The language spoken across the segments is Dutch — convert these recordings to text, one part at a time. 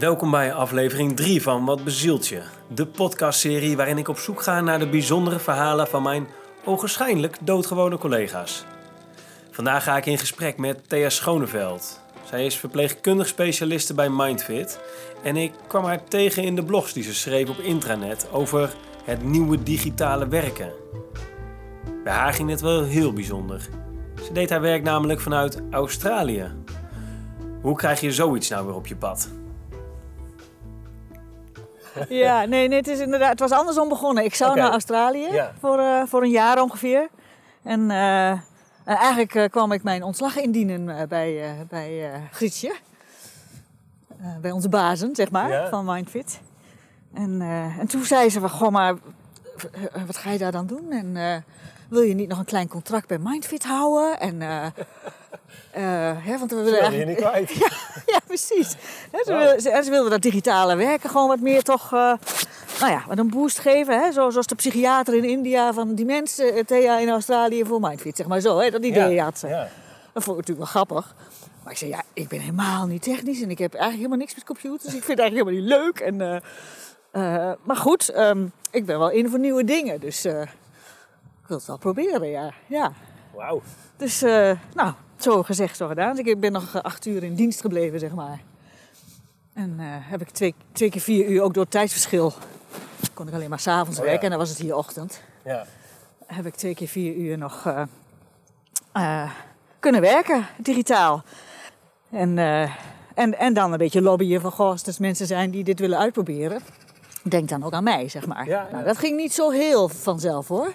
Welkom bij aflevering 3 van Wat bezielt je? De podcastserie waarin ik op zoek ga naar de bijzondere verhalen van mijn ogenschijnlijk doodgewone collega's. Vandaag ga ik in gesprek met Thea Schoneveld. Zij is verpleegkundig specialiste bij Mindfit en ik kwam haar tegen in de blogs die ze schreef op intranet over het nieuwe digitale werken. Bij haar ging het wel heel bijzonder. Ze deed haar werk namelijk vanuit Australië. Hoe krijg je zoiets nou weer op je pad? Ja, nee, nee het, is inderdaad, het was andersom begonnen. Ik zou naar Australië Ja. voor, eh, voor een jaar ongeveer. En, eh, en eigenlijk eh, kwam ik mijn ontslag indienen eh, bij, eh, bij eh, Grietje. Eh, bij onze bazen, zeg maar, Ja. van Mindfit. En, eh, en toen zei ze van, goh, maar eh, wat ga je daar dan doen? En eh, wil je niet nog een klein contract bij Mindfit houden? En, eh, eh, hè, want we willen eigenlijk... niet kwijt? Ja, precies. Hè, ze, Wauw. wilden, ze, ze wilden dat digitale werken gewoon wat meer toch, eh, nou ja, wat een boost geven. Hè? Zo, zoals de psychiater in India van die mensen, Thea in Australië voor Mindfit, zeg maar zo. Hè? Dat idee had ze. Ja. Dat vond ik natuurlijk wel grappig. Maar ik zei, ja, ik ben helemaal niet technisch en ik heb eigenlijk helemaal niks met computers. Ik vind het eigenlijk helemaal niet leuk. En, maar goed, ehm, ik ben wel in voor nieuwe dingen. Dus wil het wel proberen, ja. ja. Wauw. Dus, eh, nou, zo gezegd, zo gedaan. Dus ik ben nog eh, acht uur in dienst gebleven, zeg maar. En eh, heb ik twee, twee keer vier uur, ook door het tijdsverschil, kon ik alleen maar s'avonds Oh ja. werken. En dan was het hier ochtend. Ja. Heb ik twee keer vier uur nog kunnen werken, digitaal. En, en, en dan een beetje lobbyen van, goh, als er mensen zijn die dit willen uitproberen. Denk dan ook aan mij, zeg maar. Ja, ja. Nou, dat ging niet zo heel vanzelf, hoor.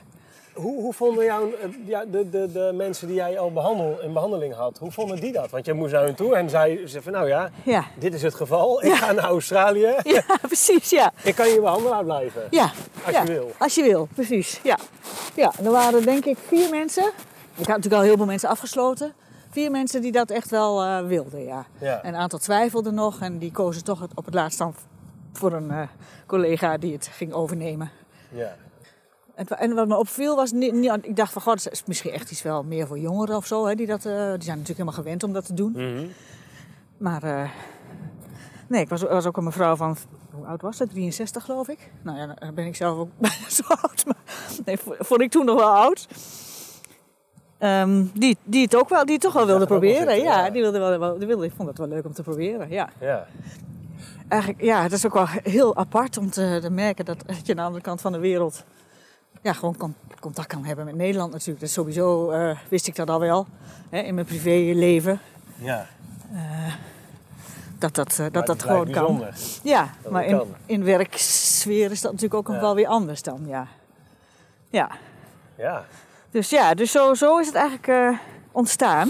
Hoe, hoe vonden jou, eh, ja, de, de, de mensen die jij al behandel, in behandeling had, hoe vonden die dat? Want je moest naar hun toe en zei ze van nou ja, Ja, dit is het geval. Ik ga naar Australië. ja precies, ja. Ik kan je behandelaar blijven. Ja, Als je wil. Als je wil, precies. Ja. ja, er waren denk ik vier mensen. Ik had natuurlijk al heel veel mensen afgesloten. Vier mensen die dat echt wel eh, wilden, ja. Ja. En een aantal twijfelden nog en die kozen toch op het laatst dan voor een eh, collega die het ging overnemen. Ja. En, wa- en wat me opviel was, ik dacht van god, dat is misschien echt iets wel meer voor jongeren of zo. Hè, die, dat, eh, die zijn natuurlijk helemaal gewend om dat te doen. Mhm. Maar eh, nee, ik was, was ook een mevrouw van, hoe oud was ze? 63 geloof ik. Nou ja, dan ben ik zelf ook bijna zo oud. Maar nee, vo- vond ik toen nog wel oud. Ehm, die, die het ook wel, die het toch wel wilde het proberen. zitten, ja, ja. die wilde wel, wel, die wilde, ik vond het wel leuk om te proberen. Ja. Ja. Eigenlijk, ja, het is ook wel heel apart om te, te merken dat je aan de andere kant van de wereld ja, gewoon con- contact kan hebben met Nederland natuurlijk. Dus sowieso eh, wist ik dat al wel hè, in mijn privéleven. Ja. Dat dat, eh, dat, dat het gewoon kan. Ja, Dat maar in, kan. in werksfeer is dat natuurlijk ook nog Ja. wel weer anders dan, ja. Ja, Ja. dus ja, dus zo, zo is het eigenlijk ontstaan.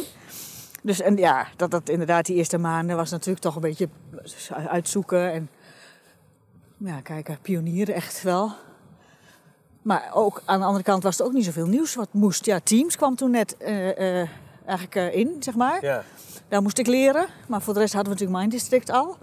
Dus en ja, dat dat inderdaad die eerste maanden was natuurlijk toch een beetje uitzoeken en ja, kijken, pionieren echt wel. Maar ook aan de andere kant was er ook niet zoveel nieuws wat moest. Ja, Teams kwam toen net eh, eh, eigenlijk eh, in, zeg maar. Ja. Daar moest ik leren. Maar voor de rest hadden we natuurlijk Mind District al.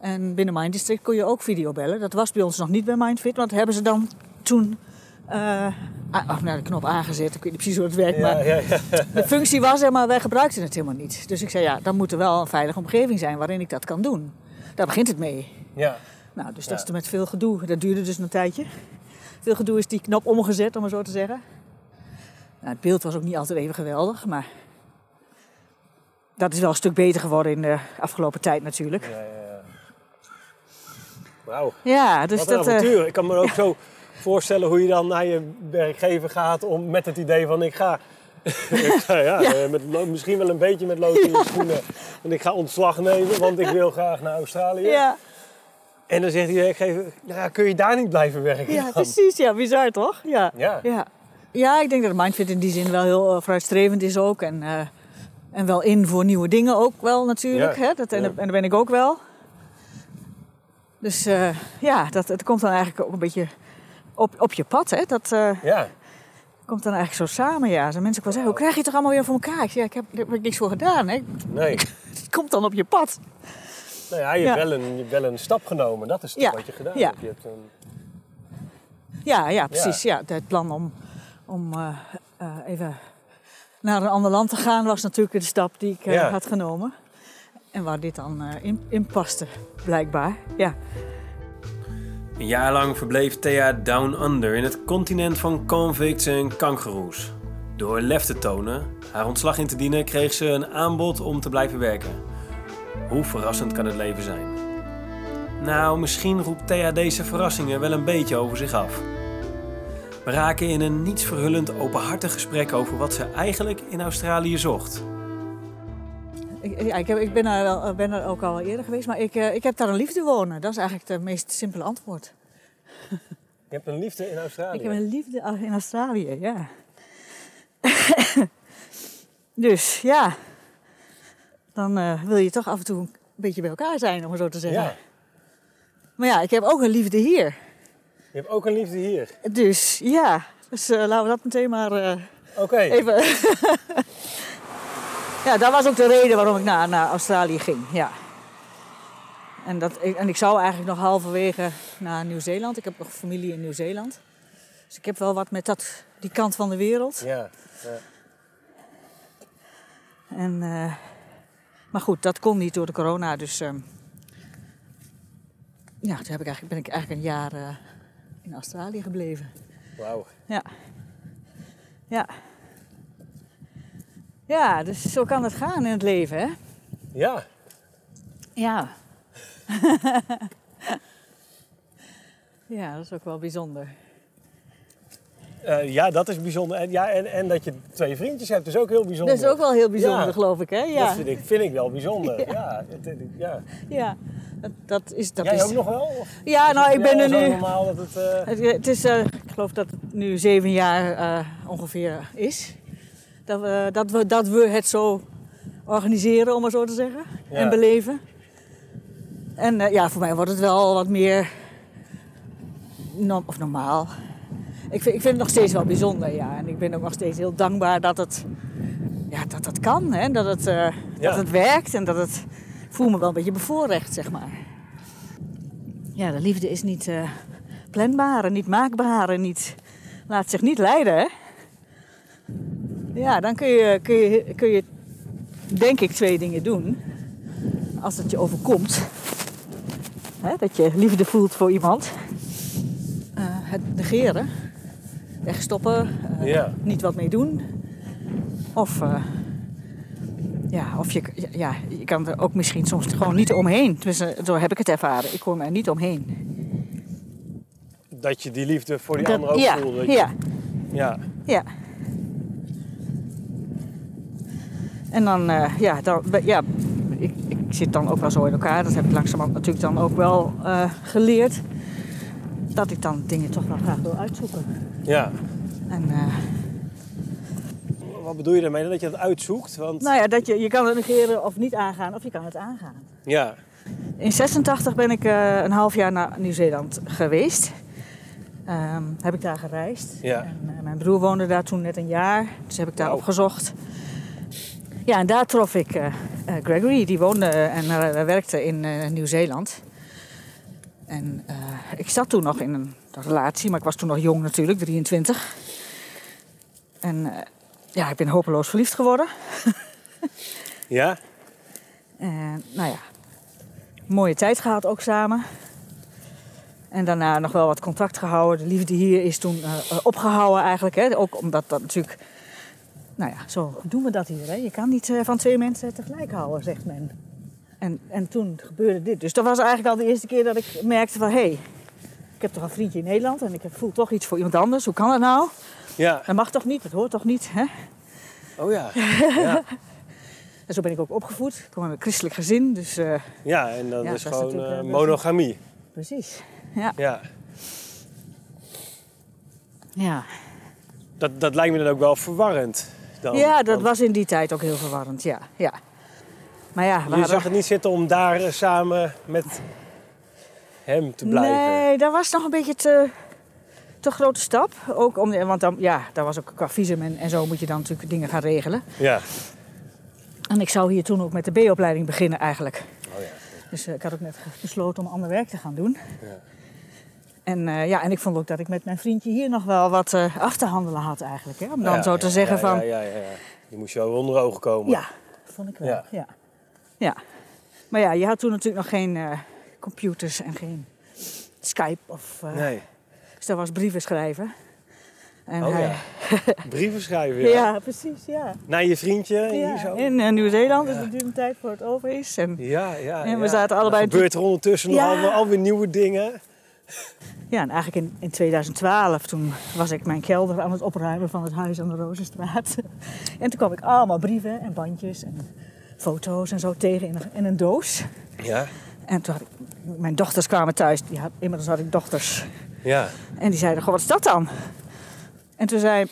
En binnen Mind District kon je ook videobellen. Dat was bij ons nog niet bij Mindfit. Want hebben ze dan toen eh, ah, oh, nou, de knop aangezet. Ik weet niet precies hoe het werkt. Ja, maar ja, ja. de functie was er, maar wij gebruikten het helemaal niet. Dus ik zei, ja, dan moet er wel een veilige omgeving zijn waarin ik dat kan doen. Daar begint het mee. ja. Nou, dus dat is met veel gedoe. Dat duurde dus een tijdje. Veel gedoe is die knop omgezet, om maar zo te zeggen. Nou, het beeld was ook niet altijd even geweldig, maar dat is wel een stuk beter geworden in de afgelopen tijd natuurlijk. ja, ja, ja. Wauw. Ja, dus Wat een dat. eh, avontuur. Ik kan me ook zo voorstellen hoe je dan naar je werkgever gaat om met het idee van ik ga. ik ga ja, Ja. eh, met, misschien wel een beetje met lood in de schoenen. Want ik ga ontslag nemen, want ik wil graag naar Australië. ja, En dan zegt die werkgever, nou, kun je daar niet blijven werken? ja, dan? precies. Ja, bizar toch? Ja. Ja. Ja. ja, ik denk dat Mindfit in die zin wel heel eh, vooruitstrevend is ook. En, eh, en wel in voor nieuwe dingen ook wel natuurlijk. Ja. Hè? Dat, en, Ja. en daar ben ik ook wel. Dus eh, ja, dat, het komt dan eigenlijk ook een beetje op, op je pad. Hè? Dat Ja. komt dan eigenlijk zo samen. Ja. Zo mensen ook wel zeggen, hoe krijg je het toch allemaal weer voor elkaar? Ik zeg, ja, ik heb ik niks voor gedaan. Hè? Nee. Het komt dan op je pad. Nou ja, je hebt, Ja. Wel, een, wel een stap genomen. Dat is toch Ja. wat je gedaan Ja. hebt. Je hebt een, Ja, ja precies. Ja. Het plan om, om eh, eh, even naar een ander land te gaan was natuurlijk de stap die ik eh, Ja. had genomen. En waar dit dan eh, in, in paste, blijkbaar. Ja. Een jaar lang verbleef Thea Down Under in het continent van convicts en kangoeroes. Door lef te tonen, haar ontslag in te dienen, kreeg ze een aanbod om te blijven werken. Hoe verrassend kan het leven zijn? Nou, misschien roept Thea deze verrassingen wel een beetje over zich af. We raken in een niets verhullend openhartig gesprek over wat ze eigenlijk in Australië zocht. Ik, ja, ik, heb, ik ben, er wel, ben er ook al eerder geweest, maar ik, eh, ik heb daar een liefde wonen. Dat is eigenlijk het meest simpele antwoord. Je hebt een liefde in Australië. Ik heb een liefde in Australië, ja. dus ja, dan eh, wil je toch af en toe een beetje bij elkaar zijn, om het zo te zeggen. Ja, Maar ja, ik heb ook een liefde hier. je hebt ook een liefde hier. Dus ja, dus eh, laten we dat meteen maar eh, Oké. even... ja, dat was ook de reden waarom ik naar, naar Australië ging, ja. En, dat, en ik zou eigenlijk nog halverwege naar Nieuw-Zeeland. Ik heb nog familie in Nieuw-Zeeland. Dus ik heb wel wat met dat, die kant van de wereld. Ja. ja. En, maar goed, dat kon niet door de corona. Dus ehm, ja, toen heb ik eigenlijk, ben ik eigenlijk een jaar eh, in Australië gebleven. Wauw. Ja. Ja. Ja, dus zo kan het gaan in het leven, hè? Ja. Ja. ja, dat is ook wel bijzonder. Eh, ja, dat is bijzonder. En, ja, en, en dat je twee vriendjes hebt, is ook heel bijzonder. Dat is ook wel heel bijzonder, Ja. geloof ik, hè? Ja, Dat vind ik, vind ik wel bijzonder. Ja. het- ja. ja. Dat, dat is... Dat Jij is... ook nog wel? Of Ja, nou, ik ben er nu... normaal dat het... eh, Het, het is, eh, ik geloof dat het nu zeven jaar ongeveer is. Dat we, dat, we, dat we het zo organiseren, om maar zo te zeggen. En beleven. En ja, voor mij wordt het wel wat meer... no- of normaal. Ik vind, ik vind het nog steeds wel bijzonder, ja. En ik ben ook nog steeds heel dankbaar dat het, ja, dat het kan. Hè? Dat, het, eh, Ja. dat het werkt en dat het... Ik voel me wel een beetje bevoorrecht, zeg maar. Ja, de liefde is niet eh, planbaar en niet maakbaar en niet, laat zich niet leiden. Hè? Ja, dan kun je, kun, je, kun je denk ik twee dingen doen. Als het je overkomt. Hè, dat je liefde voelt voor iemand. Eh, het negeren. Wegstoppen. Ja. Niet wat mee doen. Of, eh, ja, of je, ja, je kan er ook misschien soms gewoon niet omheen. Tenminste, zo heb ik het ervaren. Ik kon er niet omheen. dat je die liefde voor die Dat- ander ook ja, je- ja, ja. ja. En dan, eh, ja, dan, ja ik, ik zit dan ook wel zo in elkaar. Dat heb ik langzamerhand natuurlijk dan ook wel geleerd. Dat ik dan dingen toch wel graag wil uitzoeken. Ja. En eh, Wat bedoel je daarmee? Dat je dat uitzoekt? Want nou ja, dat je, je kan het negeren of niet aangaan, of je kan het aangaan. ja. In 86 ben ik eh, een half jaar naar Nieuw-Zeeland geweest. Ehm, heb ik daar gereisd. Ja. En, eh, mijn broer woonde daar toen net een jaar, dus heb ik daar opgezocht. Ja, en daar trof ik Gregory, die woonde en werkte in Nieuw-Zeeland. En ik zat toen nog in een relatie, maar ik was toen nog jong natuurlijk, 23. En eh, ja, ik ben hopeloos verliefd geworden. Ja? En nou ja, mooie tijd gehad ook samen. En daarna nog wel wat contact gehouden. De liefde hier is toen eh, eh, opgehouden eigenlijk. Hè? Ook omdat dat natuurlijk... Nou ja, zo doen we dat hier. Hè? Je kan niet van twee mensen tegelijk houden, zegt men. En, en toen gebeurde dit. Dus dat was eigenlijk al de eerste keer dat ik merkte van... Hé, hey, ik heb toch een vriendje in Nederland en ik voel toch iets voor iemand anders. Hoe kan dat nou? Ja. Dat mag toch niet? Dat hoort toch niet? Hè? Oh ja. Ja, En zo ben ik ook opgevoed. Ik kom uit een christelijk gezin, dus eh, ja en dat Ja, is dat gewoon eh, eh, monogamie. precies. Ja. Ja. Ja. Dat, dat lijkt me dan ook wel verwarrend. Dan. ja, dat was in die tijd ook heel verwarrend, ja. ja. Maar ja, we Je hadden- zag het niet zitten om daar samen met hem te blijven. Nee, dat was nog een beetje te, te grote stap. Ook om, want dan, ja, daar was ook qua visum en, en zo moet je dan natuurlijk dingen gaan regelen. Ja. En ik zou hier toen ook met de B-opleiding beginnen eigenlijk. Oh ja. Dus eh, ik had ook net besloten om ander werk te gaan doen. Ja. En, eh, ja, en ik vond ook dat ik met mijn vriendje hier nog wel wat eh, af te handelen had eigenlijk. Hè? Om dan Ja, zo te ja, zeggen van, Ja, ja, ja. Die moest jou onder ogen komen. Ja, vond ik wel. Ja. Ja. Ja. Maar ja, je had toen natuurlijk nog geen computers en geen Skype of... eh, Nee. Dus dat was brieven schrijven. En Oh hij- ja. Brieven schrijven, ja. ja. precies, ja. Naar je vriendje, hier ja. zo. In eh, Nieuw-Zeeland, dus Ja. het duurt een tijd voor het over is. En Ja, ja. En we zaten allebei- Er gebeurt er ondertussen nog alweer, alweer nieuwe dingen. Ja, en eigenlijk in, in 2012, toen was ik mijn kelder aan het opruimen van het huis aan de Rozenstraat. En toen kwam ik allemaal brieven en bandjes en foto's en zo tegen in een, in een doos. Ja. En toen had ik, mijn dochters kwamen thuis, die had, inmiddels had ik dochters. Ja. En die zeiden, goh, wat is dat dan? En toen zei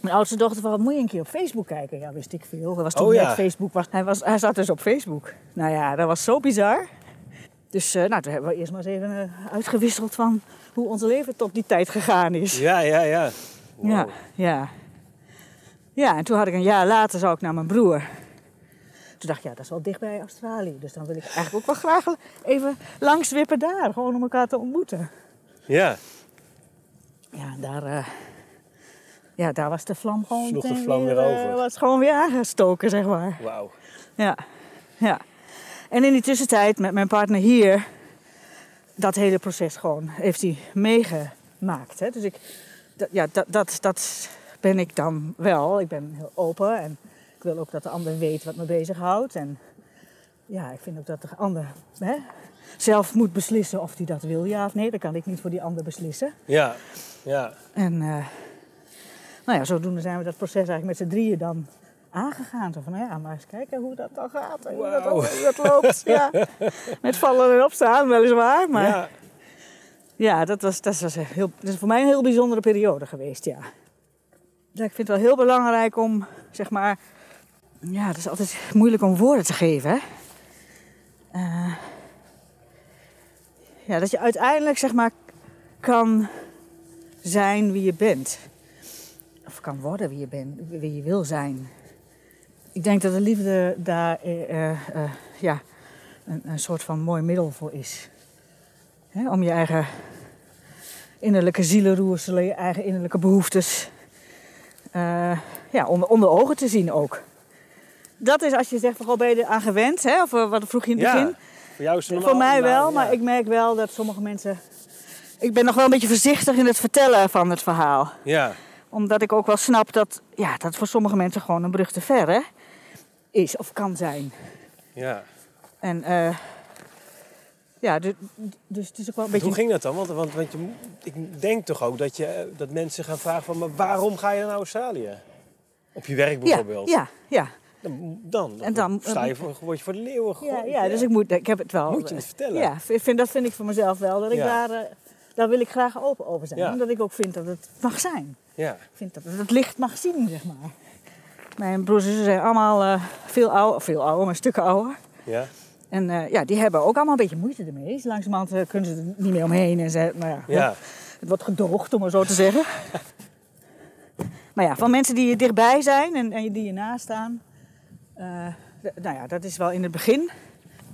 mijn oudste dochter van, moet je een keer op Facebook kijken? Ja, wist ik veel. Dat was toen Oh, ja. net Facebook. Was, hij, was, hij zat dus op Facebook. Nou ja, dat was zo bizar. Dus eh, nou, toen hebben we eerst maar eens even eh, uitgewisseld van hoe ons leven tot die tijd gegaan is. Ja, ja, ja. Wow. Ja, ja. Ja, en toen had ik een jaar later zou ik naar mijn broer. Toen dacht ik, ja, dat is wel dicht bij Australië. Dus dan wil ik eigenlijk ook wel graag even langs wippen daar. Gewoon om elkaar te ontmoeten. Ja. Ja, daar, eh, ja, daar was de vlam gewoon Sloeg de vlam weer eh, over. was gewoon weer aangestoken, zeg maar. Wauw. Ja, ja. En in die tussentijd met mijn partner hier, dat hele proces gewoon heeft hij meegemaakt. Hè? Dus ik, dat, ja, dat, dat, dat ben ik dan wel. Ik ben heel open en ik wil ook dat de ander weet wat me bezighoudt. En ja, ik vind ook dat de ander hè, zelf moet beslissen of hij dat wil, ja of nee. Dat kan ik niet voor die ander beslissen. Ja. Ja. En eh, nou ja, zodoende zijn we dat proces eigenlijk met z'n drieën dan aangegaan. Zo van, nou ja, maar eens kijken hoe dat dan gaat. En hoe, dat, hoe dat loopt. Ja. Met vallen en opstaan, weliswaar. Maar ja, Ja. dat, was, dat, was heel, dat is voor mij een heel bijzondere periode geweest, ja. ja. Ik vind het wel heel belangrijk om, zeg maar... Ja, het is altijd moeilijk om woorden te geven, hè. Eh, ja, dat je uiteindelijk, zeg maar, kan zijn wie je bent. Of kan worden wie je bent, wie je wil zijn. Ik denk dat de liefde daar eh, eh, ja, een, een soort van mooi middel voor is. Hè, om je eigen innerlijke zielenroerselen, je eigen innerlijke behoeftes eh, ja, onder, onder ogen te zien ook. Dat is als je zegt, van, goh, ben je eraan gewend? Hè? Of eh, wat vroeg je in het Ja. begin? Voor jou is het Voor mij wel, maar ik merk wel dat sommige mensen... Ik ben nog wel een beetje voorzichtig in het vertellen van het verhaal. Ja. Omdat ik ook wel snap dat ja, dat voor sommige mensen gewoon een brug te ver hè, is of kan zijn. Ja. En eh, ja, du- dus het is ook wel een beetje... Hoe ging dat dan? Want, want, want je, ik denk toch ook dat, je, dat mensen gaan vragen van... Maar waarom ga je naar Australië? Op je werk ja, bijvoorbeeld. ja, ja, Dan, dan, En dan- sta je voor, word je voor de leeuwen ja, gegooid. ja, dus ik, moet, ik heb het wel... Moet je het vertellen? Ja, vind, dat vind ik voor mezelf wel. Dat ik Ja. daar, eh, daar wil ik graag open over zijn. Ja. Omdat ik ook vind dat het mag zijn. Ja. Ik vind dat het het licht mag zien, zeg maar. Mijn broers en zussen zijn allemaal eh, veel ouder, veel ouder, maar stukken ouder. Ja. En eh, ja, die hebben ook allemaal een beetje moeite ermee. Dus langzamerhand eh, kunnen ze er niet meer omheen. En ze, nou ja, Ja. het wordt gedoogd, om maar zo te zeggen. maar ja, van mensen die dichtbij zijn en, en die je naast staan. Eh, nou ja, dat is wel in het begin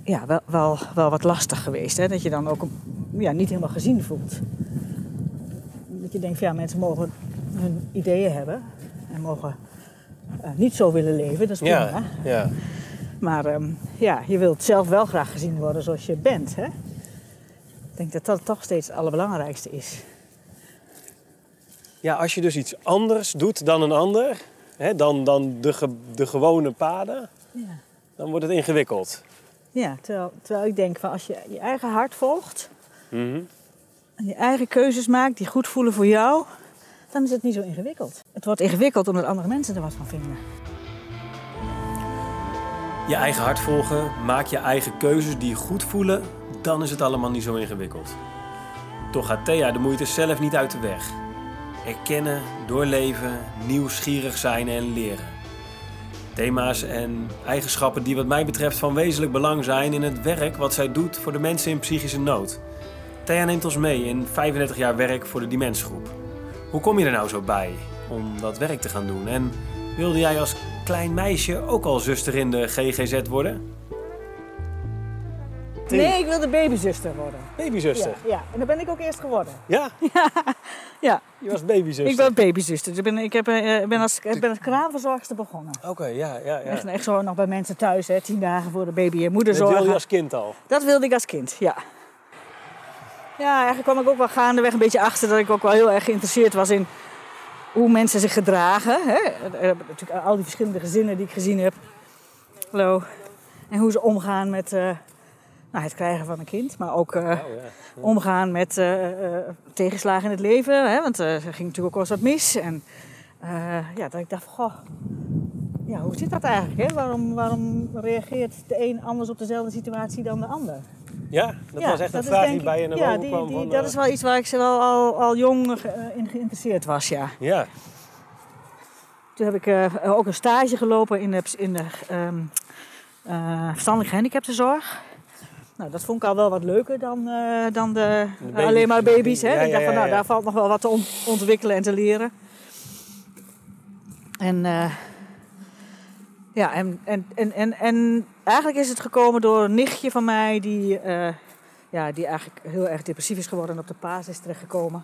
ja, wel, wel, wel wat lastig geweest. Hè? Dat je dan ook ja, niet helemaal gezien voelt. Dat je denkt, van, ja, mensen mogen hun ideeën hebben. En mogen eh, niet zo willen leven, dat is prima. Ja. Ja. Maar ehm, ja, je wilt zelf wel graag gezien worden zoals je bent. Hè? Ik denk dat dat toch steeds het allerbelangrijkste is. ja, als je dus iets anders doet dan een ander... Hè, dan, dan de, ge- de gewone paden... Ja. dan wordt het ingewikkeld. Ja, terwijl, terwijl ik denk van als je je eigen hart volgt, Mhm. en je eigen keuzes maakt die goed voelen voor jou, dan is het niet zo ingewikkeld. Het wordt ingewikkeld omdat andere mensen er wat van vinden. Je eigen hart volgen, maak je eigen keuzes die goed voelen, dan is het allemaal niet zo ingewikkeld. Toch gaat Thea de moeite zelf niet uit de weg. Erkennen, doorleven, nieuwsgierig zijn en leren. Thema's en eigenschappen die wat mij betreft van wezenlijk belang zijn in het werk wat zij doet voor de mensen in psychische nood. Thea neemt ons mee in 35 jaar werk voor de Demensgroep. Hoe kom je er nou zo bij om dat werk te gaan doen? En wilde jij als klein meisje ook al zuster in de GGZ worden? Nee, ik wilde babyzuster worden. Babyzuster. Ja, ja, en dat ben ik ook eerst geworden. Ja? Ja, Je was babyzuster. Ik ben babyzuster. Dus ik ben, ik heb, eh, ik ben als, ik ben als kraamverzorgster begonnen. Oké, ja, ja, ja. Echt, echt zo nog bij mensen thuis, hè, tien dagen voor de baby en Dat moeder wilde je als kind al. Dat wilde ik als kind, ja. Ja, eigenlijk kwam ik ook wel gaandeweg een beetje achter dat ik ook wel heel erg geïnteresseerd was in hoe mensen zich gedragen. Hè? Hebben natuurlijk al die verschillende gezinnen die ik gezien heb. Hallo. En hoe ze omgaan met eh, nou, het krijgen van een kind, maar ook eh, Oh, ja. omgaan met eh, eh, tegenslagen in het leven. Hè? Want er ging natuurlijk ook wel eens wat mis. En ja, dat ik dacht, goh, ja, hoe zit dat eigenlijk? Hè? Waarom, waarom reageert de een anders op dezelfde situatie dan de ander? ja, dat Ja, was echt een vraag die bij je naar ja, boven die, kwam. die- van, dat is wel iets waar ik wel al, al jong in geïnteresseerd was, ja. Ja, Toen heb ik ook een stage gelopen in de, in de ehm eh, verstandelijk gehandicaptenzorg. Nou, dat vond ik al wel wat leuker dan, eh, dan de, De baby's. alleen maar baby's. Hè? Ja, ik dacht van, nou, daar valt nog wel wat te on- ontwikkelen en te leren. En, eh, ja, en, en, en, en, en eigenlijk is het gekomen door een nichtje van mij die, eh, ja, die eigenlijk heel erg depressief is geworden en op de paas is terechtgekomen.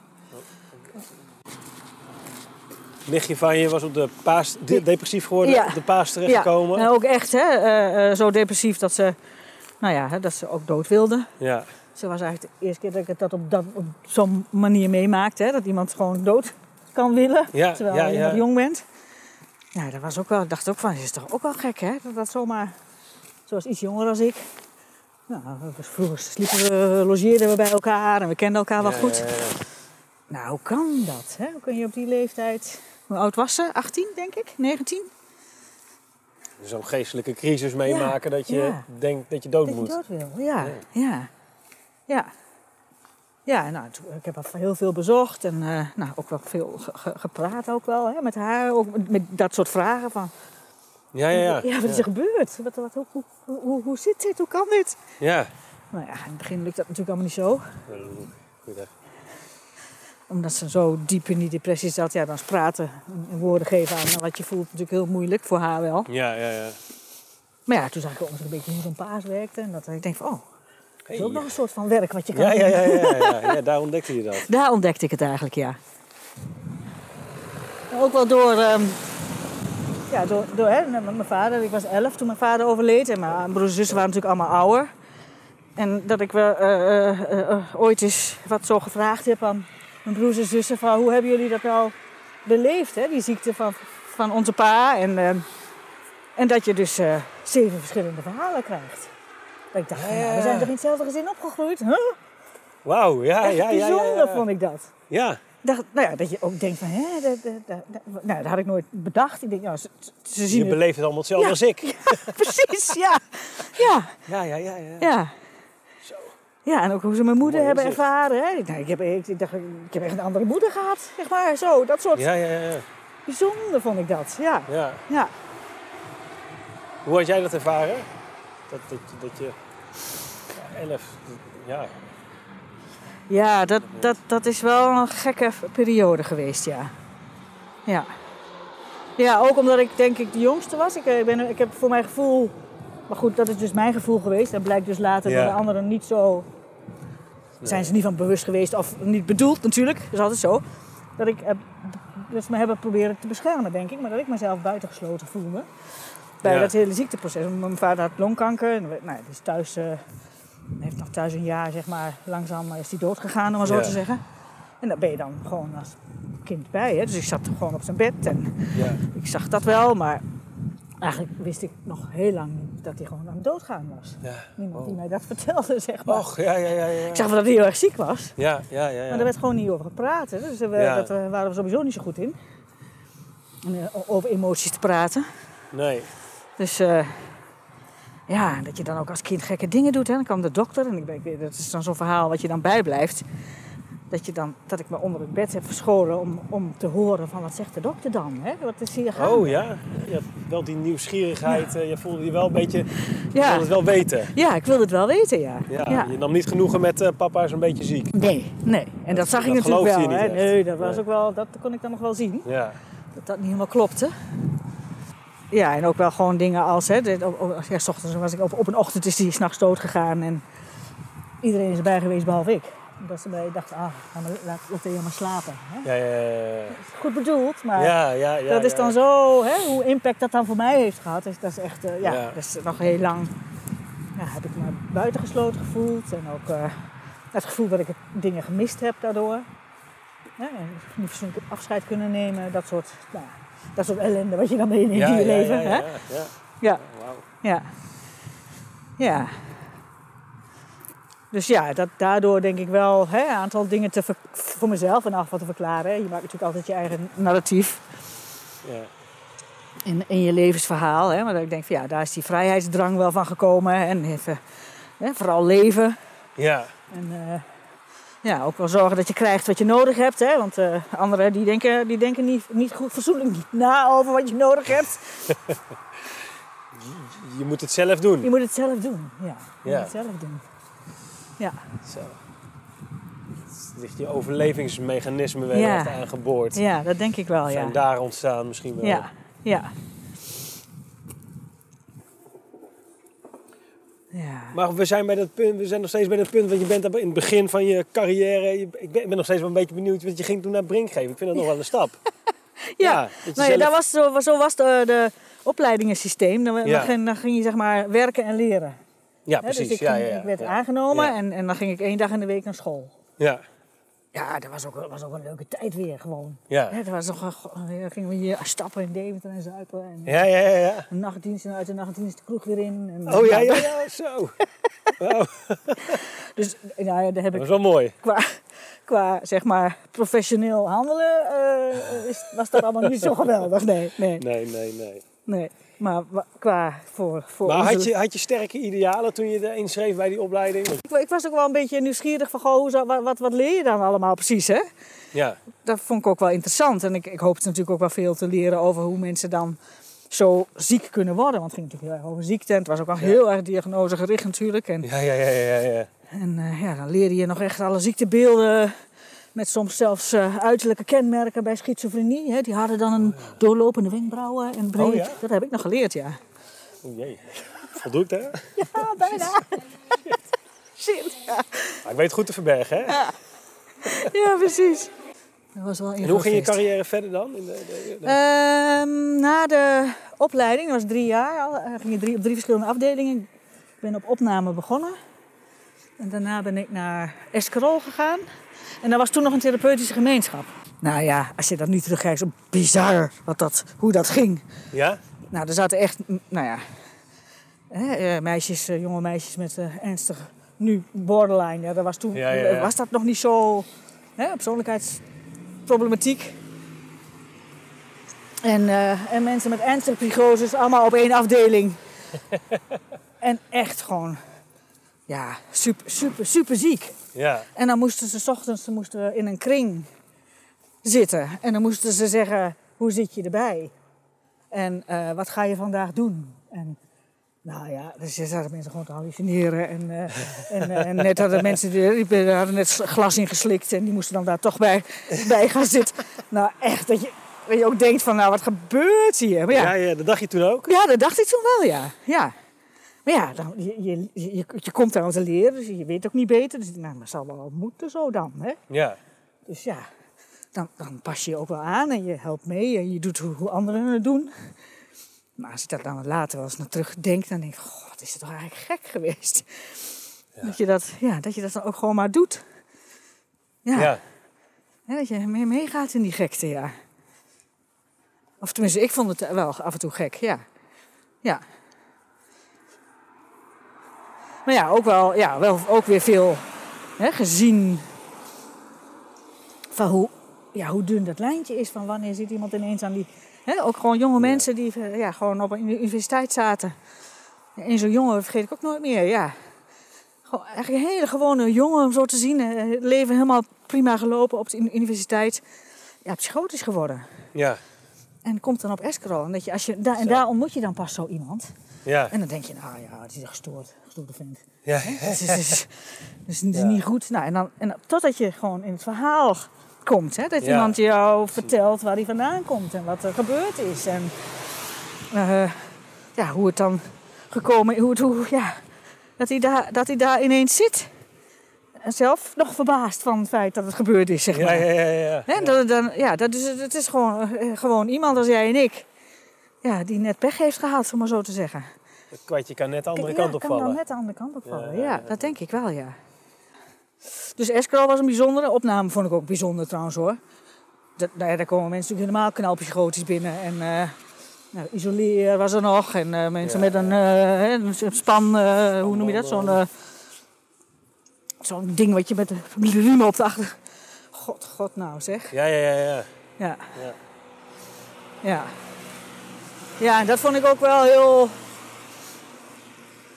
nichtje van je was op de paas, de- depressief geworden, Ja. op de paas terechtgekomen. Ja, en ook echt hè, eh, eh, zo depressief dat ze, nou ja, hè, dat ze ook dood wilde. Ja. Ze was eigenlijk de eerste keer dat ik het dat op, dat, op zo'n manier meemaakte. Hè, dat iemand gewoon dood kan willen, Ja, terwijl ja, je ja. nog jong bent. Ja, dat was ook wel, ik dacht ook van, is toch ook wel gek hè, dat dat zomaar, zoals iets jonger als ik. Nou, vroeger sliepen we, logeerden we bij elkaar en we kenden elkaar wel Ja, goed. ja, ja. Nou, hoe kan dat? Hè? Hoe kun je op die leeftijd, hoe oud was ze? 18 denk ik, 19? Zo'n geestelijke crisis meemaken dat je ja. denkt dat je dood Dat je moet. dood wil, ja. Ja. Ja. Ja. Ja, nou, ik heb er heel veel bezocht en eh, nou, ook wel veel ge- ge- gepraat ook wel hè, met haar. Ook met, met dat soort vragen van, Ja, ja, ja. wat is er gebeurd? Wat, wat, hoe, hoe, hoe, hoe zit dit? Hoe kan dit? Ja. Nou ja, in het begin lukt dat natuurlijk allemaal niet zo. Goed, Omdat ze zo diep in die depressie zat, ja, dan is praten en woorden geven aan wat je voelt natuurlijk heel moeilijk voor haar wel. Ja, ja, ja. Maar ja, toen zag ik ook nog een beetje hoe zo'n paas werkte. En dat ik denk van, oh, dat is ook Hey. nog een soort van werk wat je kan Ja, doen. ja, ja, ja, ja. ja, daar ontdekte je dat. Daar ontdekte ik het eigenlijk, ja. Ook wel door, ehm, ja, door, door hè, met mijn vader. Ik was elf toen mijn vader overleed. En mijn broers en zussen waren natuurlijk allemaal ouder. En dat ik wel eh, eh, eh, ooit eens wat zo gevraagd heb aan mijn broers en zussen. Van, hoe hebben jullie dat nou beleefd, hè? die ziekte van, van onze pa? En, ehm, en dat je dus eh, zeven verschillende verhalen krijgt. Dat ik dacht, van, nou, we zijn toch in hetzelfde gezin opgegroeid? Huh? Wauw, ja, Echt ja, ja, ja, bijzonder ja. vond ik dat. Ja, dacht, nou ja, dat je ook denkt van, hè, dat, dat, dat, nou, dat had ik nooit bedacht. Ik denk, nou, ze, ze zien je beleeft het allemaal hetzelfde Ja. als ik. Precies, ja. Ja, Ja, ja, ja, ja. Ja. En ook hoe ze mijn moeder Mooi hebben inzicht. ervaren. Hè. Ik, nou, ik, heb, ik, ik dacht, ik heb echt een andere moeder gehad, zeg maar. Zo, dat soort Ja, ja, ja, bijzonder vond ik dat. Ja, ja. ja. Hoe had jij dat ervaren? Dat, dat, dat je... Elf, ja. Ja, dat, dat, dat is wel een gekke periode geweest, ja. Ja. Ja, ook omdat ik denk ik de jongste was. Ik, eh, ben, ik heb voor mijn gevoel... Maar goed, dat is dus mijn gevoel geweest. Dat blijkt dus later Ja. door de anderen niet zo... Zijn ze niet van bewust geweest of niet bedoeld natuurlijk. Dat is altijd zo. Dat ik eh, dus me hebben proberen te beschermen, denk ik. Maar dat ik mezelf buitengesloten voelde. Bij Ja. dat hele ziekteproces. Mijn vader had longkanker. En, nou, is thuis... eh, heeft nog thuis een jaar, zeg maar, langzaam is hij doodgegaan, om maar zo Ja. te zeggen. En daar ben je dan gewoon als kind bij. Hè? Dus ik zat gewoon op zijn bed en ja. ik zag dat wel, maar eigenlijk wist ik nog heel lang niet dat hij gewoon aan het doodgaan was. ja. Niemand Oh. die mij dat vertelde, zeg maar. Och, ja, ja, ja, ja. Ik zag wel dat hij heel erg ziek was, Ja, ja, ja. ja. maar daar werd gewoon niet over gepraat. Hè? Dus we, Ja. dat eh, waren we sowieso niet zo goed in. En, eh, over emoties te praten. Nee. Dus eh, ja, dat je dan ook als kind gekke dingen doet. Hè. Dan kwam de dokter en ik ben, weet- dat is dan zo'n verhaal wat je dan bijblijft. Dat, je dan, dat ik me onder het bed heb verscholen om, om te horen van wat zegt de dokter dan? Hè? Wat is hier gaande? Oh ja, je wel die nieuwsgierigheid. eh, Je voelde je wel een beetje, je Ja. wilde het wel weten. Ja, ik wilde het wel weten, ja. Ja, Je nam niet genoegen met eh, papa is een beetje ziek. Nee, nee. En dat, zag ik natuurlijk wel. je Hè? Nee, dat, was Nee. ook wel, dat kon ik dan nog wel zien. Ja, Dat dat niet helemaal klopte. Ja, en ook wel gewoon dingen als... Hè, dit- op, op- ja, s ochtends was ik op, op een ochtend is hij s'nachts dood gegaan. En iedereen is erbij geweest behalve ik. Dat ze mij dachten, ah, ga maar, laat, laat Theo maar slapen. Hè? Ja, ja, ja, ja. Goed bedoeld, maar Ja, ja, ja, dat is ja. dan zo, hè, hoe impact dat dan voor mij heeft gehad. is dat is echt, eh, ja, Ja. dat is nog heel lang. Ja, heb ik me buitengesloten gevoeld. En ook eh, het gevoel dat ik dingen gemist heb daardoor. En niet fatsoenlijk afscheid kunnen nemen. Dat soort, nou, dat soort ellende wat je dan meeneemt Ja, in je ja, leven. Ja, hè? ja, ja. Ja, ja. Dus ja, dat, daardoor denk ik wel hè, een aantal dingen te ver- voor mezelf in afval te verklaren. Je maakt natuurlijk altijd je eigen narratief Ja. in, in je levensverhaal. Hè? Maar dat ik denk van ja, daar is die vrijheidsdrang wel van gekomen. En even, hè, vooral leven. Ja. En eh, ja, ook wel zorgen dat je krijgt wat je nodig hebt. Hè? Want eh, anderen die denken, die denken niet, niet goed fatsoenlijk na over wat je nodig hebt. Je moet het zelf doen. Je moet het zelf doen. Ja, je Ja. moet het zelf doen. Ja. Zo. Ligt je overlevingsmechanisme weer Ja. aangeboord. Ja, dat denk ik wel, ja. Zijn daar ontstaan misschien wel. Ja, ja. Ja. Maar we zijn, bij dat punt, we zijn nog steeds bij dat punt, want je bent in het begin van je carrière. Je- ik, ben, ik ben nog steeds wel een beetje benieuwd, want je ging toen naar Brink geven. Ik vind dat nog wel een stap. Ja, dat nou ja, zelf- was, zo, zo was de, de opleidingensysteem. Dan, Ja. dan, ging, dan ging je zeg maar werken en leren. Ja, Hè, precies. Dus ik, ja, ging- ja, ja. ik werd aangenomen en, en dan ging ik één dag in de week naar school. Ja, Ja, dat was ook, was ook een leuke tijd weer gewoon. ja. Dat was nog, ja, gingen we hier stappen in Deventer en Zuipen. En Ja, ja, ja. ja. een nachtdienst en uit de nachtdienst de kroeg weer in. En, Oh ja, ja, ja, zo. Wauw, Dus nou ja, daar heb dat ik was wel mooi. qua, qua zeg maar professioneel handelen eh, is, was dat allemaal niet zo geweldig. Nee, nee, Nee, nee, nee. nee. Maar qua voor, voor Maar onze- had je, had je sterke idealen toen je er inschreef bij die opleiding? Ik, ik was ook wel een beetje nieuwsgierig van, goh, hoe wat, wat, wat leer je dan allemaal precies, hè? Ja, Dat vond ik ook wel interessant. En ik, ik hoopte natuurlijk ook wel veel te leren over hoe mensen dan zo ziek kunnen worden. Want het ging natuurlijk heel erg over ziekte. En het was ook al heel erg diagnosegericht natuurlijk. En, ja, ja, ja, ja. ja. en eh, ja, dan leerde je nog echt alle ziektebeelden. Met soms zelfs eh, uiterlijke kenmerken bij schizofrenie. Hè. Die hadden dan een doorlopende wenkbrauwen en breed. Oh ja? Dat heb ik nog geleerd, ja. O jee. Voldoet, hè? Ja, bijna. Shit. Ja, Maar ik weet goed te verbergen, hè? ja precies. Dat was wel En hoe ging je carrière verder dan? In de, de, de- Ehm, na de opleiding, dat was drie jaar, al, eh, ging je drie, op drie verschillende afdelingen. Ik ben op opname begonnen. En daarna ben ik naar Escarol gegaan. En dat was toen nog een therapeutische gemeenschap. Nou ja, als je dat nu terugkijkt, bizar wat dat, hoe dat ging. Ja? Nou, er zaten echt, nou ja, hè, eh, meisjes, eh, jonge meisjes met eh, ernstig, nu borderline. Ja, dat was toen, Ja, ja, ja. was dat nog niet zo, hè, persoonlijkheidsproblematiek. En, en mensen met ernstige psychoses, allemaal op één afdeling. en echt gewoon, ja, super, super, super ziek. Ja. En dan moesten ze 's ochtends ze moesten in een kring zitten. En dan moesten ze zeggen, hoe zit je erbij? En eh, wat ga je vandaag doen? En nou ja, dus er zaten mensen gewoon te hallucineren. En, eh, en, eh, en net hadden mensen die, die hadden net glas ingeslikt en die moesten dan daar toch bij, bij gaan zitten. Nou echt, dat je, dat je ook denkt van, nou wat gebeurt hier? Maar Ja. ja, ja, dat dacht je toen ook? ja, dat dacht ik toen wel, ja. ja. Maar ja, dan, je, je, je, je komt om te leren, dus je weet ook niet beter. Dus nou, dat zal wel moeten zo dan, hè. Ja. Dus ja, dan, dan pas je je ook wel aan en je helpt mee en je doet hoe, hoe anderen het doen. Maar als ik daar dan later wel eens naar terugdenk, dan denk ik, wat is het toch eigenlijk gek geweest. Dat, je dat, ja, dat je dat dan ook gewoon maar doet. Ja, Ja. hè, dat je mee meegaat in die gekte, ja. Of tenminste, ik vond het wel af en toe gek, ja. Ja. Maar ja, ook wel, ja, wel ook weer veel hè, gezien van hoe, ja, hoe dun dat lijntje is. Van wanneer zit iemand ineens aan die... Hè, ook gewoon jonge mensen die eh, ja, gewoon op een universiteit zaten. En zo'n jongen vergeet ik ook nooit meer, ja. Gewoon, eigenlijk een hele gewone jongen om zo te zien. eh, Het leven helemaal prima gelopen op de uni- universiteit. Ja, psychotisch geworden. Ja. En komt dan op Escrow. En, dat je, als je, daar, en daar ontmoet je dan pas zo iemand. Ja. En dan denk je, nou ja, het is een gestoord, gestoorde vent. Ja. Het is, het is, het is, het is Ja. niet goed. Nou, en dan, en dan- totdat je gewoon in het verhaal komt. Hè? Dat Ja. iemand jou vertelt waar hij vandaan komt en wat er gebeurd is. En eh, ja, hoe het dan gekomen hoe het, hoe, ja, dat, hij daar, dat hij daar ineens zit. zelf nog verbaasd van het feit dat het gebeurd is, zeg Ja, maar. ja, ja. ja. Hè, dat, dan, ja, dat is, het is gewoon, eh, gewoon iemand als jij en ik. Ja, die net pech heeft gehad, om maar zo te zeggen. Het kwartje kan net de andere Ja, kant op kan dan net de andere kant op vallen. Ja, Ja, ja, ja. dat denk ik wel, ja. Dus Escrow was een bijzondere. Opname vond ik ook bijzonder trouwens hoor. Dat, nou ja, daar komen mensen natuurlijk helemaal knalpjesgotisch binnen. En eh nou, isoleer was er nog. En eh, mensen Ja, met een, eh, een span, hoe noem je dat? Zo'n zo'n ding wat je met de riemen op de achter... God, god nou zeg. Ja, ja, ja, ja. Ja. Ja. Ja. Dat vond ik ook wel heel...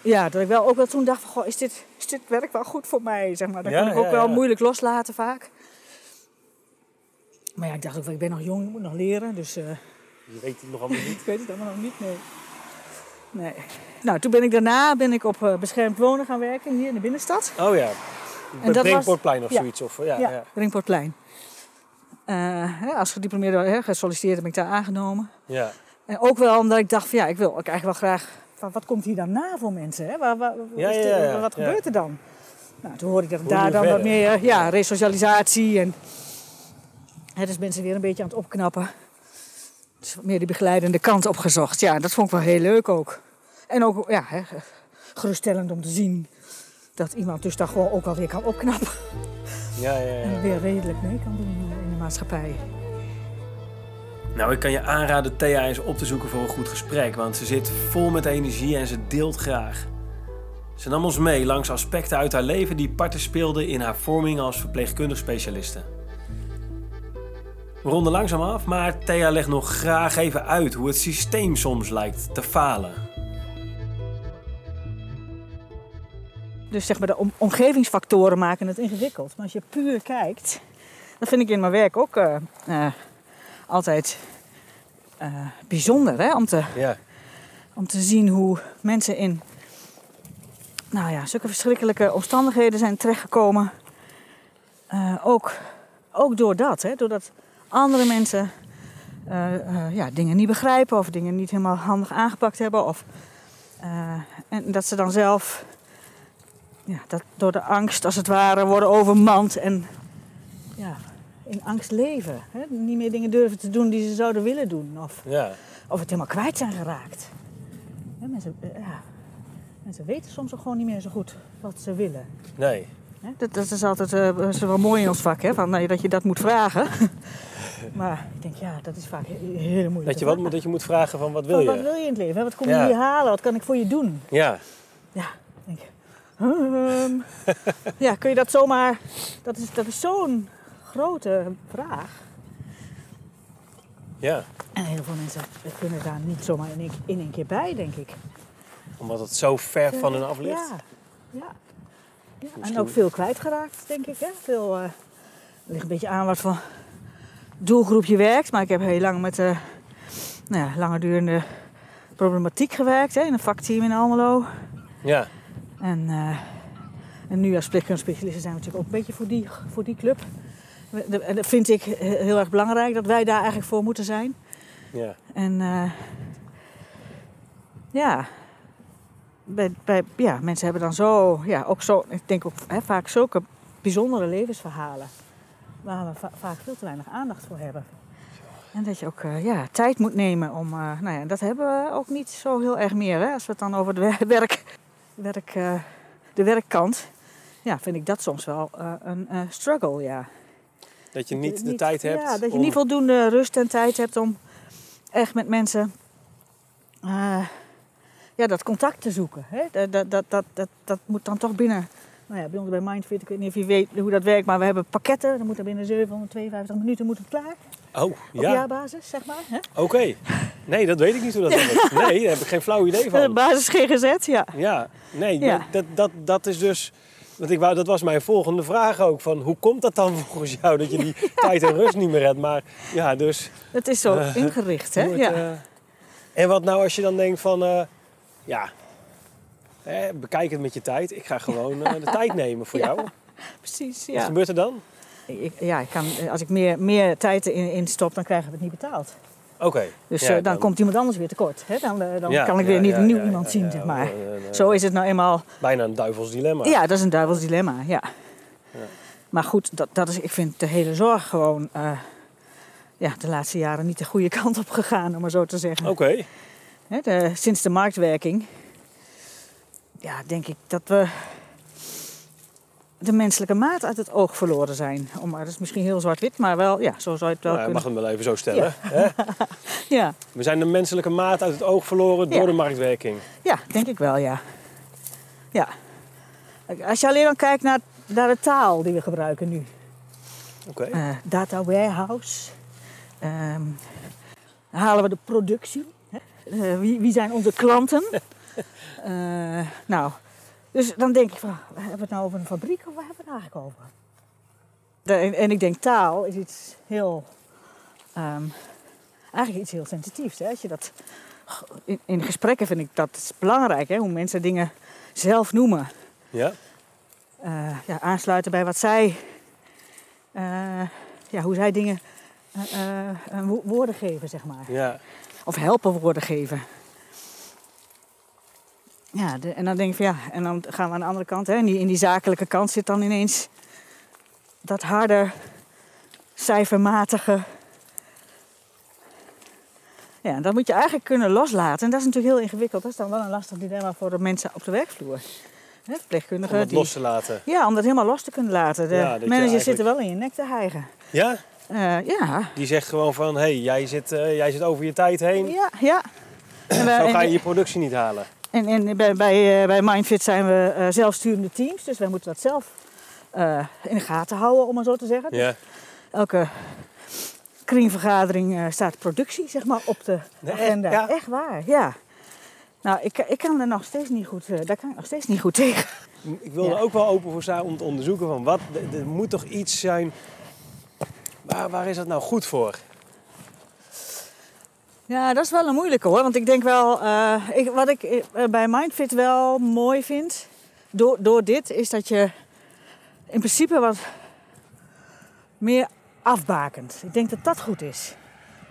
Ja, dat ik wel ook wel toen dacht van, goh, is dit, is dit werk wel goed voor mij? Zeg maar. Dat Ja, kon ik ook ja, wel ja. moeilijk loslaten vaak. Maar ja, ik dacht ook, wel, ik ben nog jong, ik moet nog leren. Dus eh, Je weet het nog allemaal niet. ik weet het allemaal nog niet, nee. Nee. Nou, toen ben ik daarna ben ik op eh, beschermd wonen gaan werken hier in de binnenstad. Oh ja. En dat was- of zoiets. Of, ja, Ja. Eh, als gediplomeerde hè, gesolliciteerd ben ik daar aangenomen. ja. En ook wel omdat ik dacht van ja, ik wil ook eigenlijk wel graag van wat komt hier dan na voor mensen? Hè? Waar, waar, Ja, is ja, dit- ja, wat gebeurt er dan? Nou, toen hoorde ik dat Hoe daar dan wat meer ja, resocialisatie en hè, dus mensen weer een beetje aan het opknappen. Dus wat meer die begeleidende kant opgezocht. Ja, dat vond ik wel heel leuk ook. En ook ja, hè, geruststellend om te zien dat iemand dus daar gewoon ook wel weer kan opknappen. Ja, ja, ja. En weer redelijk mee kan doen in de maatschappij. Nou, ik kan je aanraden Thea eens op te zoeken voor een goed gesprek, want ze zit vol met energie en ze deelt graag. Ze nam ons mee langs aspecten uit haar leven die parten speelden in haar vorming als verpleegkundig specialiste. We ronden langzaam af, maar Thea legt nog graag even uit hoe het systeem soms lijkt te falen. Dus zeg maar de om- omgevingsfactoren maken het ingewikkeld. Maar als je puur kijkt, dat vind ik in mijn werk ook eh, eh, altijd eh, bijzonder. Hè? Om, te, Ja, om te zien hoe mensen in nou ja, zulke verschrikkelijke omstandigheden zijn terechtgekomen. Eh, ook, ook door dat, hè? doordat andere mensen eh, ja, dingen niet begrijpen of dingen niet helemaal handig aangepakt hebben. Of, en dat ze dan zelf ja, dat door de angst als het ware worden overmand en ja, in angst leven. Hè? Niet meer dingen durven te doen die ze zouden willen doen. Of, ja. of het helemaal kwijt zijn geraakt. Mensen, eh, ja, mensen weten soms ook gewoon niet meer zo goed wat ze willen. Nee. Dat, dat is altijd dat is wel mooi in ons vak, hè? Van, nee, dat je dat moet vragen. maar ik denk, ja, dat is vaak he- heel moeilijk. Dat je, wat, vragen. dat je moet vragen van wat wil Van, Wat je? wil je in het leven? hè? Wat kom Ja. je hier halen? Wat kan ik voor je doen? Ja, Ja, denk ik. ehm, ja, kun je dat zomaar... Dat is, dat is zo'n grote vraag. ja. En heel veel mensen kunnen daar niet zomaar in één, in één keer bij, denk ik. Omdat het zo ver van hun af ligt. Ja, ja. ja. En ook veel kwijtgeraakt, denk ik. Hè? Veel, eh, ligt een beetje aan wat voor doelgroep je werkt. Maar ik heb heel lang met uh, nou ja, langerdurende problematiek gewerkt. Hè? In een vakteam in Almelo. Ja, En, eh, en nu als specialisten zijn we natuurlijk ook een beetje voor die, voor die club. Dat vind ik he- heel erg belangrijk dat wij daar eigenlijk voor moeten zijn. ja. En eh, ja, bij, bij, ja, mensen hebben dan zo, ja, ook zo, ik denk ook hè, vaak zulke bijzondere levensverhalen. Waar we va- vaak veel te weinig aandacht voor hebben. En dat je ook eh, ja, tijd moet nemen om, eh, nou ja, dat hebben we ook niet zo heel erg meer. Hè? Als we het dan over de wer- werk, werk, de werkkant, ja, vind ik dat soms wel een struggle, ja. Dat je niet de Niet- tijd hebt. Ja, dat je om- niet voldoende rust en tijd hebt om echt met mensen eh, ja, dat contact te zoeken. Hè? Dat, dat, dat, dat, dat, dat moet dan toch binnen. Nou ja, bij ons bij Mindfit, ik weet niet of je weet hoe dat werkt, maar we hebben pakketten. Dan moet er binnen 752 minuten moet het klaar. Oh, Op ja. jaarbasis, zeg maar. Oké. Nee, dat weet ik niet hoe dat werkt. Nee, daar heb ik geen flauw idee van. Basis GGZ, ja. Ja, nee, Ja. Dat, dat, dat is dus... Want ik wou, dat was mijn volgende vraag ook. Van, hoe komt dat dan volgens jou dat je die tijd en rust niet meer hebt? Maar ja, dus... Het is zo Eh, ingericht, hè? het, Ja. eh, en wat nou als je dan denkt van... eh, ja, hè, bekijk het met je tijd. Ik ga gewoon de tijd nemen voor Ja. jou. Precies, Wat ja. gebeurt er dan? Ik, ja ik kan, als ik meer, meer tijd in, in stop, dan krijgen we het niet betaald. Oké. Dus Ja, eh, dan, komt iemand anders weer tekort. Hè? Dan, eh, dan Ja, kan ik weer niet een nieuw iemand zien, zeg maar. Zo is het nou eenmaal. Bijna een duivels dilemma. Ja, dat is een duivels dilemma, ja. Maar goed, dat, dat is, ik vind de hele zorg gewoon eh, ja, de laatste jaren niet de goede kant op gegaan, om maar zo te zeggen. Oké. Sinds de marktwerking, ja, denk ik dat we de menselijke maat uit het oog verloren zijn. Om, maar dat is misschien heel zwart-wit, maar wel, ja, zo zou je het wel Nou, je mag kunnen. hem wel even zo stellen. Hè? Ja, We zijn de menselijke maat uit het oog verloren door Ja. de marktwerking. ja, denk ik wel, ja. Ja. Als je alleen al kijkt naar, naar de taal die we gebruiken nu. Oké. Eh, data warehouse. Ehm, halen we de productie? Eh, wie, wie zijn onze klanten? Eh, nou, dus dan denk ik van, hebben we het nou over een fabriek of waar hebben we het eigenlijk over? En, en ik denk taal is iets heel, ehm, eigenlijk iets heel sensitiefs. Hè? Als je dat, in, in gesprekken vind ik dat is belangrijk, hè? hoe mensen dingen zelf noemen. Ja? Eh, ja, aansluiten bij wat zij, eh, ja, hoe zij dingen eh, woorden geven, zeg maar. Ja. Of helpen woorden geven. Ja, de- en dan denk ik van ja, en dan gaan we aan de andere kant, hè, in, die, in die zakelijke kant zit dan ineens dat harder, cijfermatige. Ja, dat moet je eigenlijk kunnen loslaten. En dat is natuurlijk heel ingewikkeld. Dat is dan wel een lastig dilemma voor de mensen op de werkvloer. Hè, Om verpleegkundigen. het die- los te laten. ja, om dat helemaal los te kunnen laten. De Ja, manager eigenlijk- zit er wel in je nek te hijgen. Ja? Eh, ja, Die zegt gewoon van, hé, hey, jij, zit, eh, jij zit over je tijd heen. ja, ja. En, Zo ga je je productie niet halen. En, en bij, bij, eh, bij Mindfit zijn we eh, zelfsturende teams, dus wij moeten dat zelf eh, in de gaten houden, om maar zo te zeggen. Ja. Elke kringvergadering staat productie zeg maar, op de agenda. Ja? Echt waar, ja. Nou, ik, ik kan er nog steeds niet goed, daar kan ik nog steeds niet goed tegen. Ik wil Ja. er ook wel open voor staan om te onderzoeken van wat, er- er moet toch iets zijn, waar, waar is dat nou goed voor? Ja, dat is wel een moeilijke hoor. Want ik denk wel, eh, ik, wat ik eh, bij Mindfit wel mooi vind, door, door dit, is dat je in principe wat meer afbakent. Ik denk dat dat goed is.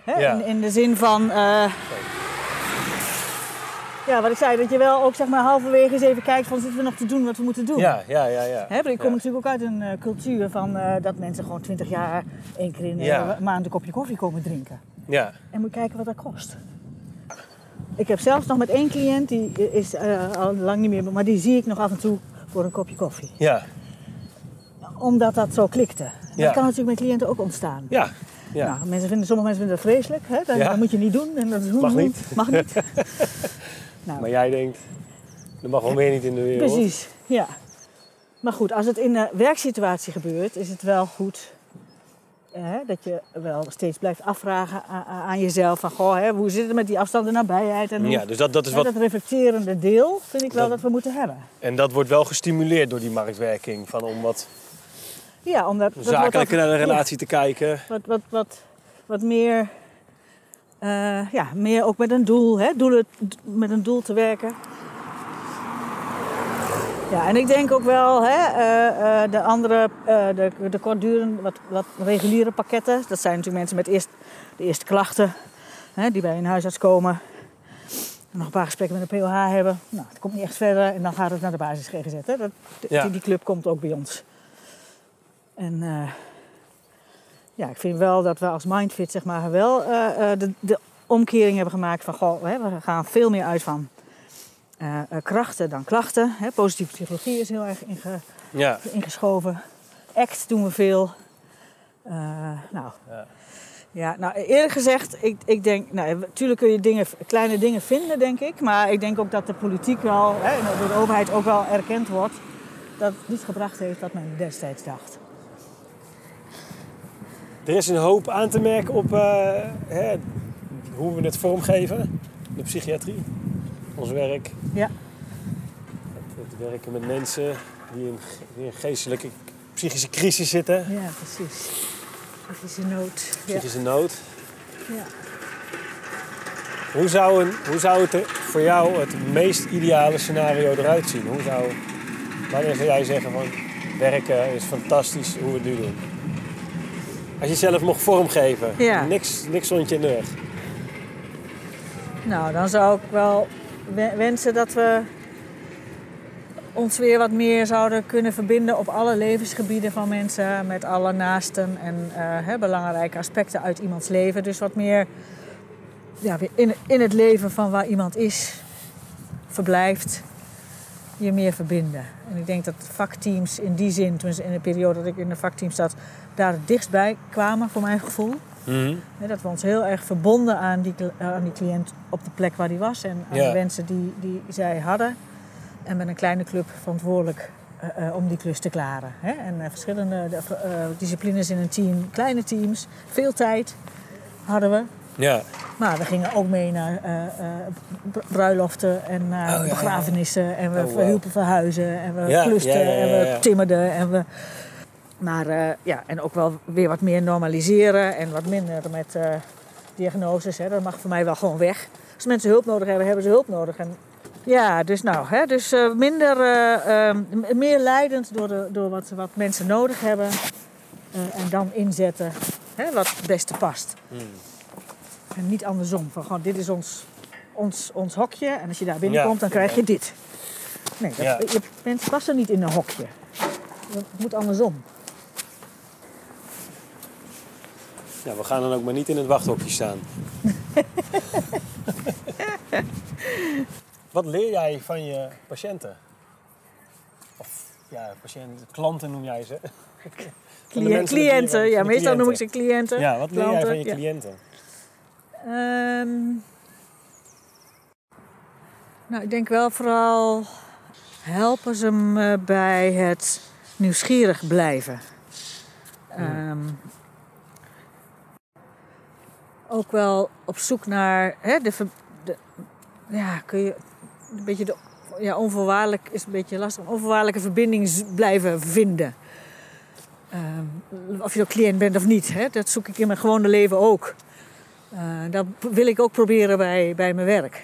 Hè? Ja. In, in de zin van, eh, ja, wat ik zei, dat je wel ook zeg maar halverwege eens even kijkt van zitten we nog te doen wat we moeten doen. Ja, ja, ja, ja. Hè, ik kom Ja. natuurlijk ook uit een cultuur van dat mensen gewoon 20 jaar één keer in de Ja. maand een kopje koffie komen drinken. Ja, En moet kijken wat dat kost. Ik heb zelfs nog met één cliënt, die is eh, al lang niet meer, maar die zie ik nog af en toe voor een kopje koffie. ja, Omdat dat zo klikte. Ja. Dat kan natuurlijk met cliënten ook ontstaan. ja. ja. Nou, mensen vinden, sommige mensen vinden dat vreselijk. Hè? Dat, Ja. dat moet je niet doen. En dat is Mag niet. Mag niet. nou, Maar jij denkt, er mag wel meer niet in de wereld. precies, ja. Maar goed, als het in de werksituatie gebeurt, is het wel goed hè, dat je wel steeds blijft afvragen aan, aan jezelf. Van, goh, hè, hoe zit het met die afstand en nabijheid? En hoe, Ja, dus dat, dat is wat, dat reflecterende deel vind ik wel Dat- dat we moeten hebben. en dat wordt wel gestimuleerd door die marktwerking. Van om wat Ja, omdat zakelijker naar de ja, relatie te kijken. wat, wat, wat, wat meer, eh, ja, meer ook met een doel, hè, doelen, met een doel te werken. Ja, en ik denk ook wel, hè, eh, eh, de andere, eh, de, de kortdurende, wat, wat reguliere pakketten. Dat zijn natuurlijk mensen met eerst, de eerste klachten, hè, die bij een huisarts komen. En nog een paar gesprekken met een POH hebben. Nou, het komt niet echt verder en dan gaat het naar de basis GGZ. Hè. Dat, Ja. die, die club komt ook bij ons. En ja, ik vind wel dat we als Mindfit zeg maar wel de, de omkering hebben gemaakt van goh, hè, we gaan veel meer uit van eh, eh, krachten dan klachten. Hè. Positieve psychologie is heel erg inge- Ja, ingeschoven. ACT doen we veel. Eh, nou, Ja. ja, nou, eerlijk gezegd, ik, ik denk, nou, natuurlijk kun je dingen, kleine dingen vinden, denk ik. Maar ik denk ook dat de politiek wel, hè, en door de overheid ook wel erkend wordt dat het niet gebracht heeft wat men destijds dacht. er is een hoop aan te merken op hè, hoe we het vormgeven. De psychiatrie, ons werk. Ja. Het, het werken met mensen die in, die in geestelijke, psychische crisis zitten. Ja, precies. Psychische nood. Ja. Psychische nood. Ja. Hoe zou, een, hoe zou het er voor jou het meest ideale scenario eruit zien? Hoe zou, wanneer zou jij zeggen van werken is fantastisch hoe we het nu doen? Als je zelf mocht vormgeven, Ja. niks, niks stond je. Nou, dan zou ik wel we- wensen dat we ons weer wat meer zouden kunnen verbinden op alle levensgebieden van mensen, met alle naasten en eh, hè, belangrijke aspecten uit iemands leven. Dus wat meer ja, weer in, in het leven van waar iemand is, verblijft, je meer verbinden. En ik denk dat vakteams in die zin, tenminste in de periode dat ik in de vakteam zat, daar het dichtst bij kwamen voor mijn gevoel. Mhm. Dat we ons heel erg verbonden aan die, cl- aan die cliënt op de plek waar die was en aan Ja. de wensen die, die zij hadden. En met een kleine club verantwoordelijk eh, eh, om die klus te klaren. Hè? En eh, verschillende de- eh, disciplines in een team, kleine teams, veel tijd hadden we. Ja. Maar we gingen ook mee naar eh, eh, br- bruiloften en naar Oh, ja, ja, ja. begrafenissen. En we Oh, wauw. hielpen verhuizen en we klusten en we timmerden. En we... Maar eh, ja, en ook wel weer wat meer normaliseren en wat minder met eh, diagnoses. Hè. Dat mag voor mij wel gewoon weg. Als mensen hulp nodig hebben, hebben ze hulp nodig. En ja, dus nou, hè, dus eh, minder, eh, eh, m- meer leidend door, de, door wat, wat mensen nodig hebben. en dan inzetten hè, wat het beste past. En niet andersom. Van gewoon, dit is ons, ons, ons hokje. En als je daar binnenkomt, dan krijg je dit. Nee, dat, Ja. je, mensen passen niet in een hokje. Het moet andersom. Ja, we gaan dan ook maar niet in het wachthokje staan. Wat leer jij van je patiënten? Of ja, patiënten, klanten noem jij ze. Je cliënten, ja, meestal noem ik ze cliënten. Ja, wat leer jij van je ja. cliënten? Ehm, nou, ik denk wel vooral helpen ze me bij het nieuwsgierig blijven. Ehm, ook wel op zoek naar hè, de, ja, kun je een beetje de ja, onvoorwaardelijk is een beetje lastig. Onvoorwaardelijke verbinding blijven vinden. Ehm, of je ook cliënt bent of niet, hè, dat zoek ik in mijn gewone leven ook. Eh, dat wil ik ook proberen bij, bij mijn werk.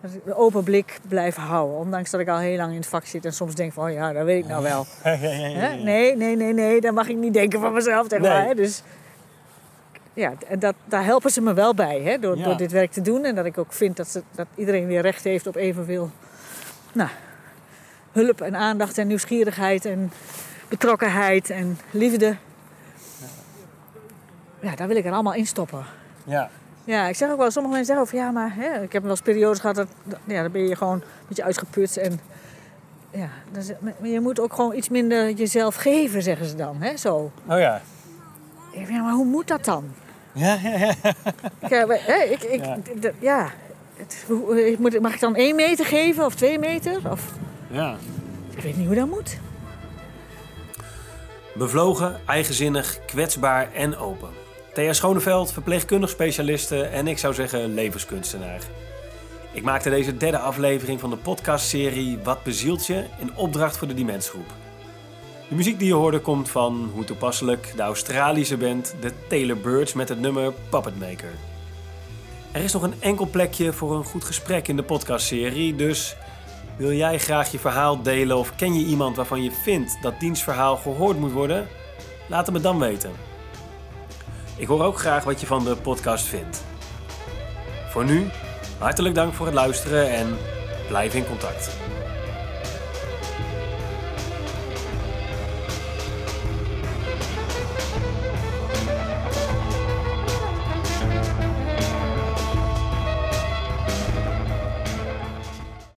Dat ik een open blik blijf houden. Ondanks dat ik al heel lang in het vak zit en soms denk van, oh ja, dat weet ik nou wel. Nee, nee, nee, nee, dat mag ik niet denken van mezelf. Zeg Nee. maar, hè? Dus ja, en dat, daar helpen ze me wel bij hè? Door, Ja. door dit werk te doen. En dat ik ook vind dat, ze, dat iedereen weer recht heeft op evenveel nou, hulp en aandacht en nieuwsgierigheid en betrokkenheid en liefde. Ja, daar wil ik er allemaal in stoppen. Ja. Ja, ik zeg ook wel, sommige mensen zeggen van ja, maar hè, ik heb wel eens periodes gehad dat, dat- ja, dan ben je gewoon een beetje uitgeput. En ja, maar je moet ook gewoon iets minder jezelf geven, zeggen ze dan. Hè, zo. Oh ja. Ik denk, maar hoe moet dat dan? Ja, ja, ja. Ik, eh, ik, ik, Ja. d- d- ja. Het- hoe- ik moet, mag ik dan één meter geven of twee meter? Of, ja. ik weet niet hoe dat moet. Bevlogen, eigenzinnig, kwetsbaar en open. Thea Schoneveld, verpleegkundig specialiste en ik zou zeggen levenskunstenaar. Ik maakte deze derde aflevering van de podcastserie Wat bezielt je in opdracht voor de Dimensgroep. De muziek die je hoorde komt van, hoe toepasselijk, de Australische band The Taylor Birds met het nummer Puppet Maker. Er is nog een enkel plekje voor een goed gesprek in de podcastserie, dus wil jij graag je verhaal delen of ken je iemand waarvan je vindt dat diens verhaal gehoord moet worden? Laat het me dan weten. Ik hoor ook graag wat je van de podcast vindt. Voor nu, hartelijk dank voor het luisteren en blijf in contact.